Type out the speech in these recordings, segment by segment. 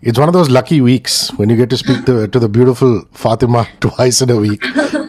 It's one of those lucky weeks when you get to speak to, to the beautiful Fatima twice in a week.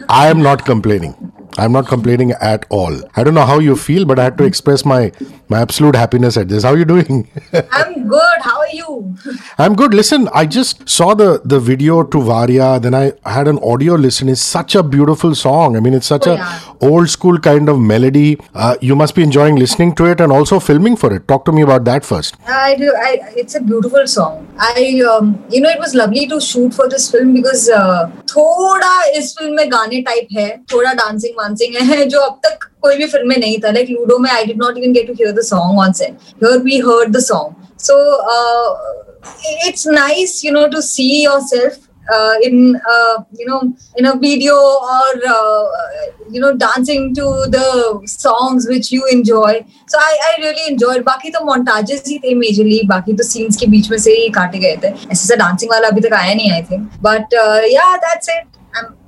I am not complaining. I'm not complaining at all. I don't know how you feel, but I had to express my my absolute happiness at this. How are you doing? I'm good. How are you? I'm good. Listen, I just saw the the video to Varia. Then I had an audio listen. It's such a beautiful song. I mean, it's such Oh, a yeah. old school kind of melody. Uh, you must be enjoying listening to it and also filming for it. Talk to me about that first. I do. I. It's a beautiful song. I. Um, you know, it was lovely to shoot for this film because uh, थोड़ा इस film में गाने type है थोड़ा dancing वांसिंग है जो अब तक कोई भी फ़िल्म में नहीं था लाइक लूडो में I did not even get to hear the song on set here we heard the song so it's nice you know to see yourself uh, in uh, you know in a video or uh, you know dancing to the songs which you enjoy so I, I really enjoyed बाकी तो montages ही थे majorly बाकी तो scenes के बीच में से ही काटे गए थे ऐसे से dancing वाला अभी तक आया नहीं I think but uh, yeah that's it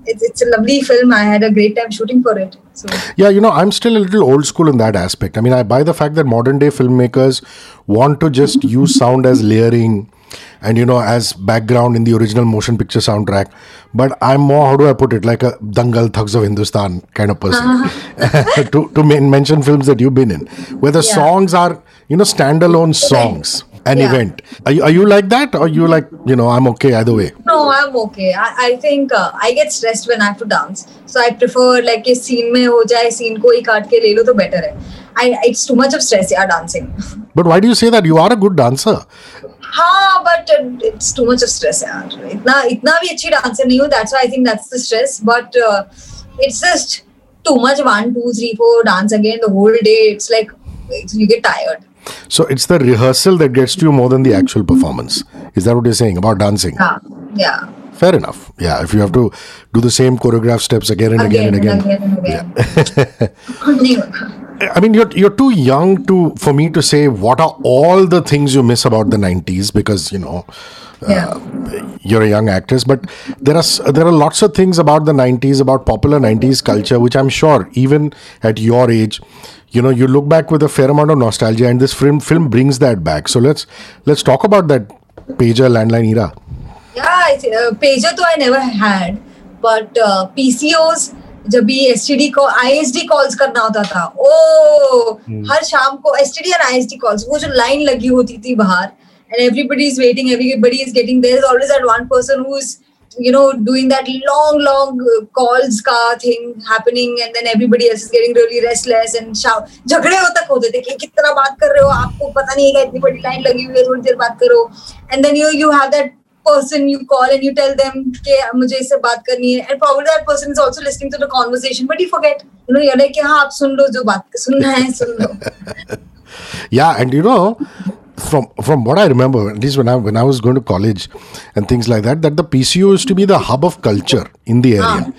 it's, it's a lovely film I had a great time shooting for it so Yeah, you know, I'm still a little old school in that aspect. I mean, I buy the fact that modern day filmmakers want to just use sound as layering and, you know, as background in the original motion picture soundtrack. But I'm more, how do I put it, like a Dangal Thugs of Hindustan kind of person. Uh-huh. to to mention films that you've been in, where the Yeah. songs are, you know, standalone songs, an Yeah. event. Are you, are you like that? Or you like, you know, I'm okay either way? No, I'm okay. I, I think uh, I get stressed when I have to dance. So I prefer like कि scene में हो जाए scene को ही काट के ले लो तो better है. I it's too much of stress यार dancing. But why do you say that? You are a good dancer. हाँ but uh, it's too much of stress यार. इतना इतना भी अच्छी dancer नहीं हूँ. That's why I think that's the stress. But uh, it's just too much one two three four dance again the whole day. It's like you get tired. so it's the rehearsal that gets to you more than the actual performance. Is that what you're saying about dancing? Yeah. yeah. Fair enough. Yeah. If you have to do the same choreograph steps again and again, again and again. And again, and again. Yeah. I mean, you're you're too young to for me to say what are all the things you miss about the '90s because you know Yeah. you're a young actress, but there are there are lots of things about the '90s about popular '90s culture which I'm sure even at your age, you know, you look back with a fair amount of nostalgia, and this film film brings that back. So let's let's talk about that pager landline era. Yeah, uh, pager तो I never had, but uh, PCOs जब भी STD को ISD calls करना होता था ओ हर शाम को STD and ISD calls वो जो लाइन लगी होती थी बाहर and everybody is waiting everybody is getting there is always that one person who is know doing that long long uh, calls ka thing happening and then everybody else is getting really restless and झगड़े हो तक होते थे कि कितना बात कर रहे हो आपको पता नहीं है इतनी बड़ी लाइन लगी हुई है थोड़ी देर बात करो and then you you have that person you call and you tell them कि मुझे इससे बात करनी है and probably that person is also listening to the conversation but you forget you know you're like ha हाँ आप सुन लो जो बात सुनना है सुन लो Yeah, and you know, from from what I remember, at least when I when I was going to college and things like that, that the PCO used to be the hub of culture in the area.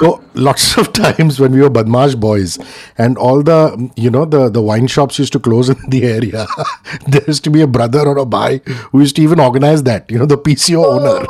So lots of times when we were Badmash boys and all the you know the the wine shops used to close in the area, there used to be a brother or a bhai who used to even organize that. You know, the PCO owner.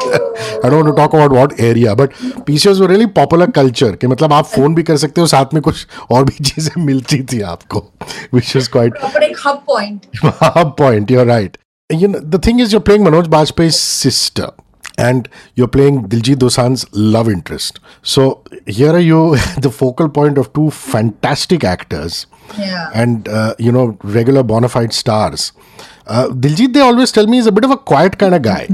I don't want to talk about what area, but PCOs were really popular culture. कि मतलब आप phone भी कर सकते हो साथ में कुछ और भी चीज़ें मिलती थी आपको, which is quite एक hub point point. You're right. You know, the thing is, you're playing Manoj Bajpayee's sister, and you're playing Diljit Dosanjh's love interest. So here are you, the focal point of two fantastic actors, yeah and uh, you know, regular bona fide stars. Uh, Diljit, they always tell me, is a bit of a quiet kind of guy.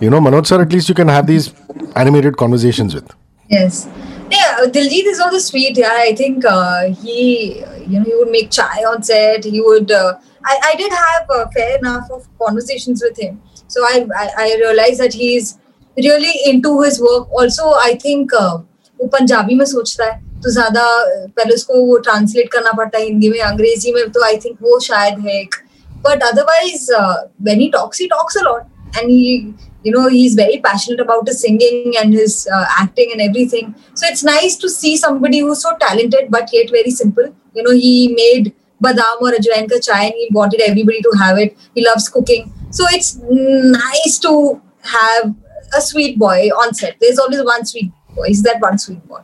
You know, Manoj sir, at least you can have these animated conversations with. Yes. Yeah, Diljit is also sweet. Yeah, I think uh, he, you know, he would make chai on set. He would. Uh, I, I did have a fair enough of conversations with him, so I, I, I realized that he's really into his work. Also, I think uh, वो पंजाबी में सोचता है तो ज्यादा uh, पहले उसको वो translate करना पड़ता है हिंदी में अंग्रेजी में तो आई थिंक वो शायद है एक but otherwise uh, when he talks he talks a lot and he you know he's very passionate about his singing and his uh, acting and everything. So it's nice to see somebody who's so talented but yet very simple. You know he made badam or ajwain ka chai and he wanted everybody to have it. He loves cooking. So it's nice to have a sweet boy on set. There's always one sweet boy. He's that one sweet boy?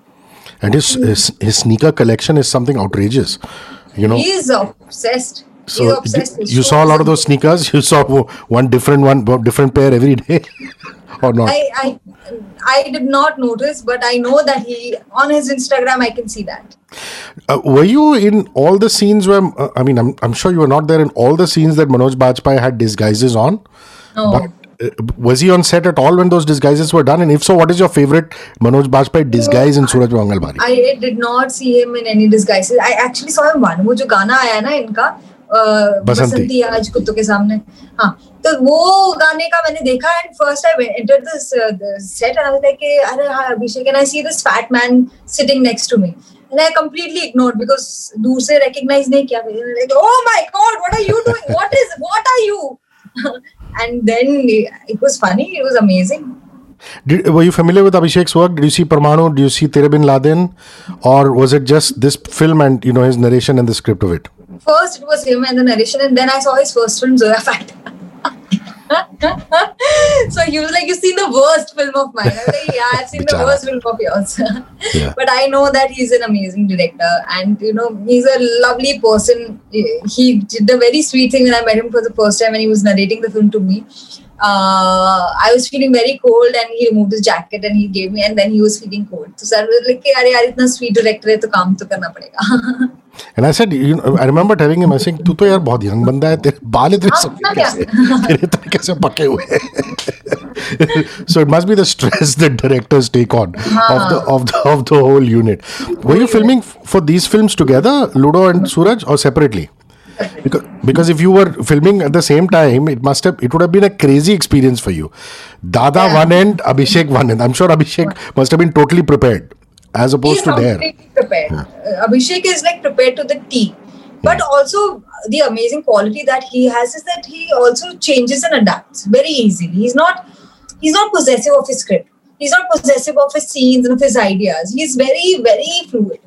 And his, his his sneaker collection is something outrageous. You know, he is obsessed so you, you saw a lot of those sneakers. You saw one different one, different pair every day, or not? I, I I did not notice, but I know that he on his Instagram I can see that. Uh, were you in all the scenes where uh, I mean I'm I'm sure you were not there in all the scenes that Manoj Bajpayee had disguises on. No. But, uh, was he on set at all when those disguises were done? And if so, what is your favorite Manoj Bajpayee disguise in Suraj Mangal I did not see him in any disguises. I actually saw him one. वो जो गाना आया ना इनका बसंती। आज कुत्तों के सामने हाँ तो वो गाने का मैंने देखा and first I enter this set and I was like अरे हाँ Abhishek and I see this fat man sitting next to me and I completely ignored because दूर से रिकॉग्नाइज नहीं किया like oh my god what are you doing what is what are you and then it was funny it was amazing Did, were you familiar with Abhishek's work? Did you see Parmanu? Did you see Tere Bin Laden? Or was it just this film and you know his narration and the script of it? First, it was him and the narration, and then I saw his first film, Zoya Fat. so he was like, "You've seen the worst film of mine." I was like, "Yeah, I've seen the Bichara. worst film of yours." Yeah. But I know that he's an amazing director, and you know he's a lovely person. He did a very sweet thing when I met him for the first time when he was narrating the film to me. Uh, I was feeling very cold, and he removed his jacket and he gave me, and then he was feeling cold. So sir was like, "अरे यार इतना sweet director है तो काम तो करना पड़ेगा." And I said, you know, I remember telling him, I saying, तू तो यार बहुत यंग बंदा है तेरे बाल इतने हाँ, सफेद क्या? कैसे तेरे इतने कैसे पके हुए हैं so it must be the stress that directors take on of the of the of the whole unit were you filming f- for these films together Ludo and Suraj or separately because, because if you were filming at the same time it must have it would have been a crazy experience for you Dada Yeah. one end Abhishek one end I'm sure Abhishek must have been totally prepared as opposed He's to there completely prepared. Uh, Uh, Abhishek is like prepared to the T. But also uh, the amazing quality that he has is that he also changes and adapts very easily. He's not he's not possessive of his script. He's not possessive of his scenes and of his ideas. He's very, very fluid.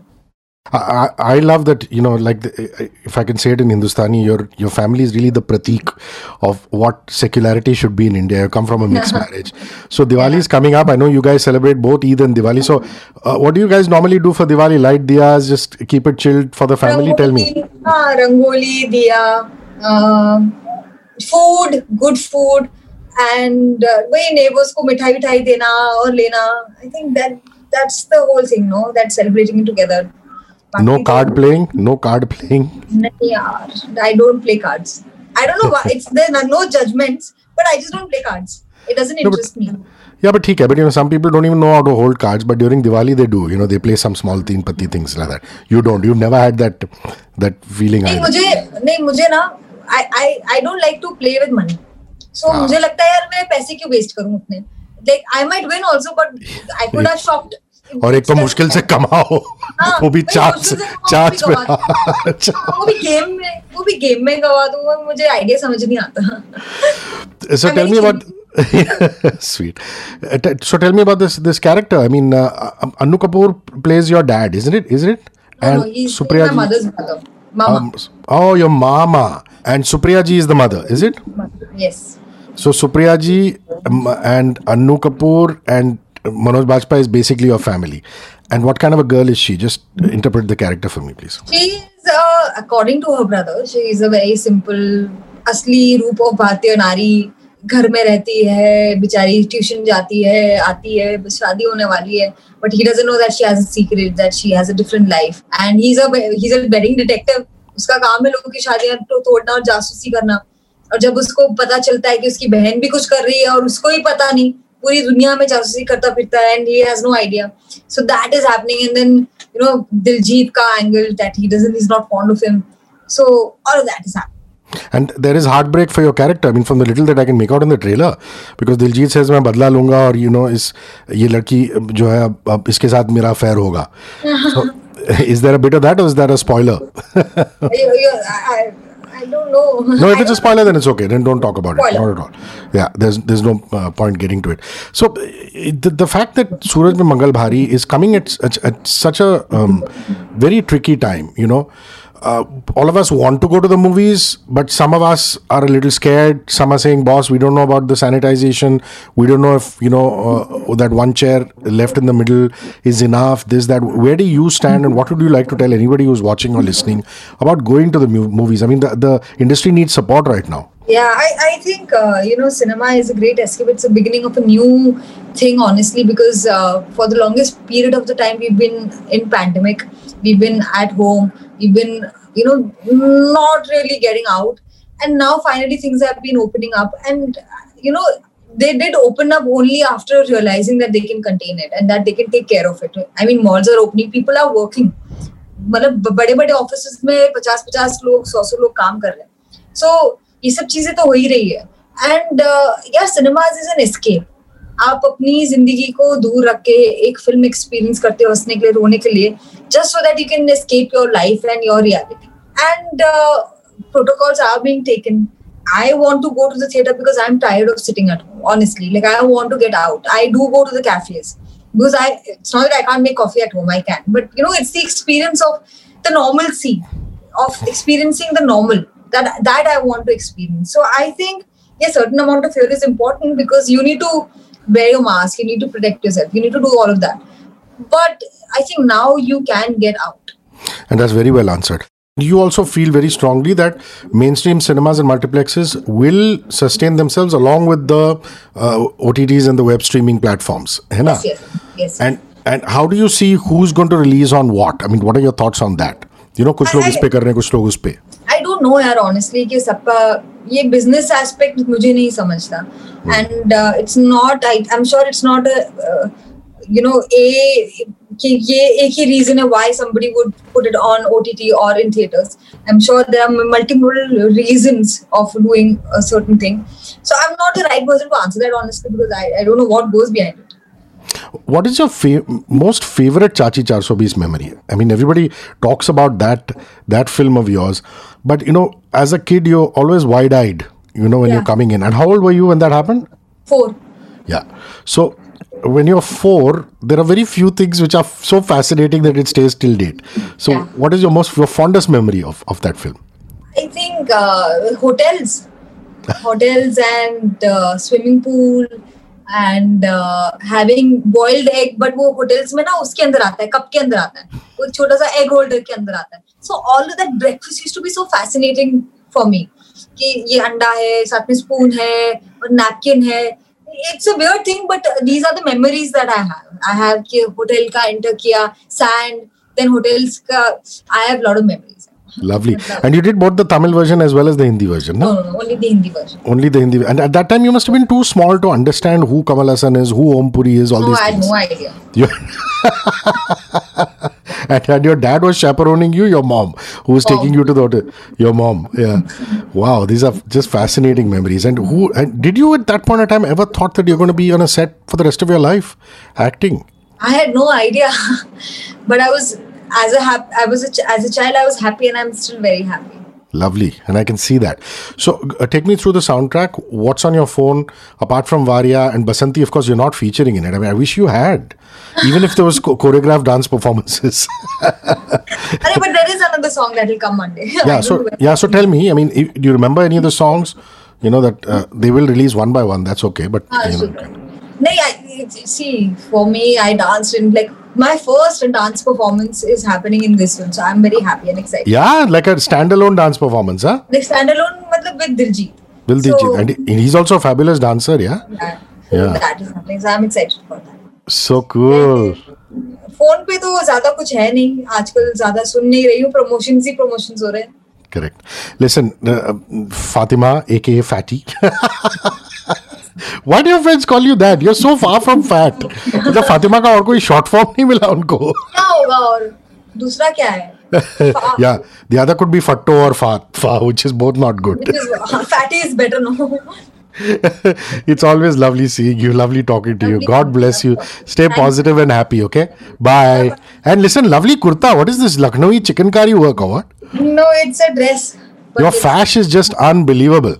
I, I I love that you know like the, if I can say it in Hindustani your your family is really the pratik of what secularity should be in India you come from a mixed marriage so Diwali is coming up I know you guys celebrate both Eid and Diwali so uh, what do you guys normally do for Diwali light diyas just keep it chilled for the family tell me Rangoli, हाँ, rangoli, diya, um, food, good food, and uh, वही neighbors को मिठाई विठाई देना और लेना. I think that that's the whole thing, no? That celebrating it together. Card तो- playing no card playing नहीं यार, I don't play cards. I don't know why. It's there are no judgments, but I just don't play cards. It doesn't No, but- me. yeah but है but you know some people don't even know how to hold cards but during Diwali they do you know they play some small teen patti things like that you don't you've never had that that feeling नहीं. मुझे नहीं मुझे ना I I I don't like to play with money. So हाँ. मुझे लगता है यार मैं पैसे क्यों वेस्ट करूँ अपने like I might win also but I could have shopped. और एक तो मुश्किल से कमाओ। हाँ, वो भी चांस वो भी गेम हाँ, में वो भी गेम में गवा दूँगा मुझे आइडिया समझ नहीं आता। So tell me about sweet so tell me character plays your dad it and Supriya ji mama O your and Supriya ji is the mother is it yes so Supriya ji and Anu Kapoor and manoj bajpayee is basically your family. And what kind of a girl is she? Just interpret the character for me please. She is, uh, according to her brother, she is a very simple, असली रूप of भारतीय नारी घर में रहती है बेचारी tuition जाती है आती है बस शादी होने वाली है but he doesn't know that she has a secret that she has a different life and he is a he is a wedding detective उसका काम है लोगों की शादियाँ तो तोड़ना और जासूसी करना और जब उसको पता चलता है कि उसकी बहन भी कुछ कर रही है और उसको ही पता नहीं पूरी दुनिया में जासूसी करता फिरता है and he has no idea so that is happening and then you know Diljit का angle that he doesn't is not fond of him so all of that is happening And there is heartbreak for your character. I mean, from the little that I can make out in the trailer, because Diljit says मैं बदला लूँगा और you know इस ये लड़की जो है अब, अब इसके साथ मेरा affair होगा. So, is there a bit of that or is that a spoiler? you, you, I, I, don't know. no, if it's a spoiler, then it's okay. Then don't talk about it. Not at all. Yeah, there's there's no uh, point getting to it. So uh, the, the fact that Suraj Mangal Bhari is coming at, at, at such a um, very tricky time, you know. Uh, all of us want to go to the movies, but some of us are a little scared. Some are saying, "Boss, we don't know about the sanitization. We don't know if you know uh, that one chair left in the middle is enough. This, that. Where do you stand, and what would you like to tell anybody who's watching or listening about going to the movies? I mean, the, the industry needs support right now Yeah, I, I think, uh, you know, cinema is a great escape. It's the beginning of a new thing, honestly, because uh, for the longest period of the time, we've been in pandemic. We've been at home. We've been, you know, not really getting out. And now finally things have been opening up. And, you know, they did open up only after realizing that they can contain it and that they can take care of it. I mean, malls are opening, people are working. मतलब बड़े बड़े office में पचास पचास लोग सौ सौ लोग काम कर रहे हैं सो so, ये सब चीज़ें तो हो ही रही है एंड यार सिनेमाज इज़ एन एस्केप आप अपनी ज़िंदगी को दूर रख के एक फ़िल्म एक्सपीरियंस करते हो हंसने के लिए रोने के लिए just so that you can escape your life and your reality and protocols are being taken I want to go to the theater because I'm tired of sitting at home, honestly. Like I want to get out. I do go to the cafes because I it's not that I can't make coffee at home, I can. But you know, it's the experience of the normalcy, of experiencing the normal that that I want to experience. So I think a certain amount of fear is important because you need to wear your mask, you need to protect yourself, you need to do all of that. But I think now you can get out. And that's very well answered. You also feel very strongly that mainstream cinemas and multiplexes will sustain themselves along with the uh, OTTs and the web streaming platforms. Yes, yes, yes. And and how do you see who's going to release on what? I mean, what are your thoughts on that? You know कुछ लोग इस पे कर रहे हैं कुछ लोग उस पे। आई डोंट नो यार ऑनेस्टली कि सबका ये बिज़नेस एस्पेक्ट मुझे नहीं समझता। And it's not I am sure it's not you know a कि ये एक ही रीजन है why somebody would put it on OTT or in theatres I am sure there are multiple reasons of doing a certain thing so I am not the right person to answer that honestly because I I don't know what goes behind it What is your fa- most favorite Chachi 420 memory? I mean, everybody talks about that that film of yours, but you know, as a kid, you're always wide-eyed. You know, when Yeah. you're coming in. And how old were you when that happened? Four. Yeah. So when you're four, there are very few things which are f- so fascinating that it stays till date. So Yeah. what is your most your fondest memory of, of that film? I think uh, hotels, hotels and uh, swimming pool and having boiled egg but वो hotels में ना उसके अंदर आता है cup के अंदर आता है। वो छोटा सा एग होल्डर के अंदर आता है। So all that breakfast used to be so fascinating for me कि ये अंडा है, साथ में स्पून है और नैपकिन है। It's a weird thing but these are the memories that I have I have कि होटल का एंटर किया सैंड देन होटल्स का I have lot of memories Lovely. And you did both the Tamil version as well as the Hindi version, no? No, no, no, only the Hindi version. Only the Hindi. And at that time, you must have been too small to understand who Kamal Haasan is, who Om Puri is, all No, these I had things. no idea. You- and, and your dad was chaperoning you, your mom, who was taking you to the hotel. Your mom, yeah. Wow, these are just fascinating memories. And who? And did you at that point in time ever thought that you're going to be on a set for the rest of your life, acting? I had no idea, but I was as a hap- I was a ch- as a child I was happy, and I'm still very happy. Lovely, and I can see that. So, uh, take me through the soundtrack. What's on your phone apart from Varia and Basanti? Of course, you're not featuring in it. I mean, I wish you had, even if there was cho- choreographed dance performances. Arey, but there is another song that will come Monday. Yeah. So, yeah. So, tell me. I mean, do you remember any of the songs? You know that uh, they will release one by one. That's okay. But Ah, you know. No, I, see, for me, I danced in like my first dance performance is happening in this film, so I'm very happy and excited. yeah, like a standalone dance performance, huh? Like standalone, matlab with Diljit. Will So- and he- he's also a fabulous dancer. Yeah. Yeah, Yeah. that is happening. So I'm excited for that. So cool. Phone पे तो ज़्यादा कुछ है नहीं आजकल ज़्यादा सुन नहीं रही हूँ प्रमोशन ही प्रमोशन हो रहे हैं Correct. Listen, uh, Fatima, aka Fatty. Why do your friends call you that? You're so far from fat. मतलब फातिमा का और कोई शॉर्ट फॉर्म नहीं मिला उनको क्या होगा और दूसरा क्या है yeah the other could be fatto or fat fa which is both not good fatty is better no it's always lovely seeing you lovely talking to lovely you god bless you stay positive and happy okay bye and listen lovely kurta what is this lucknowi chicken curry work or what no it's a dress Your fash is just unbelievable.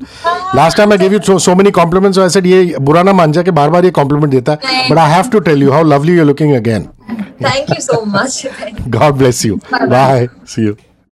Last time I gave you so, so many compliments, so I said, ये बुरा ना मान जा के बार बार ये compliment देता है. But I have to tell you how lovely you're looking again. Thank you so much. God bless you. Bye-bye. Bye. See you.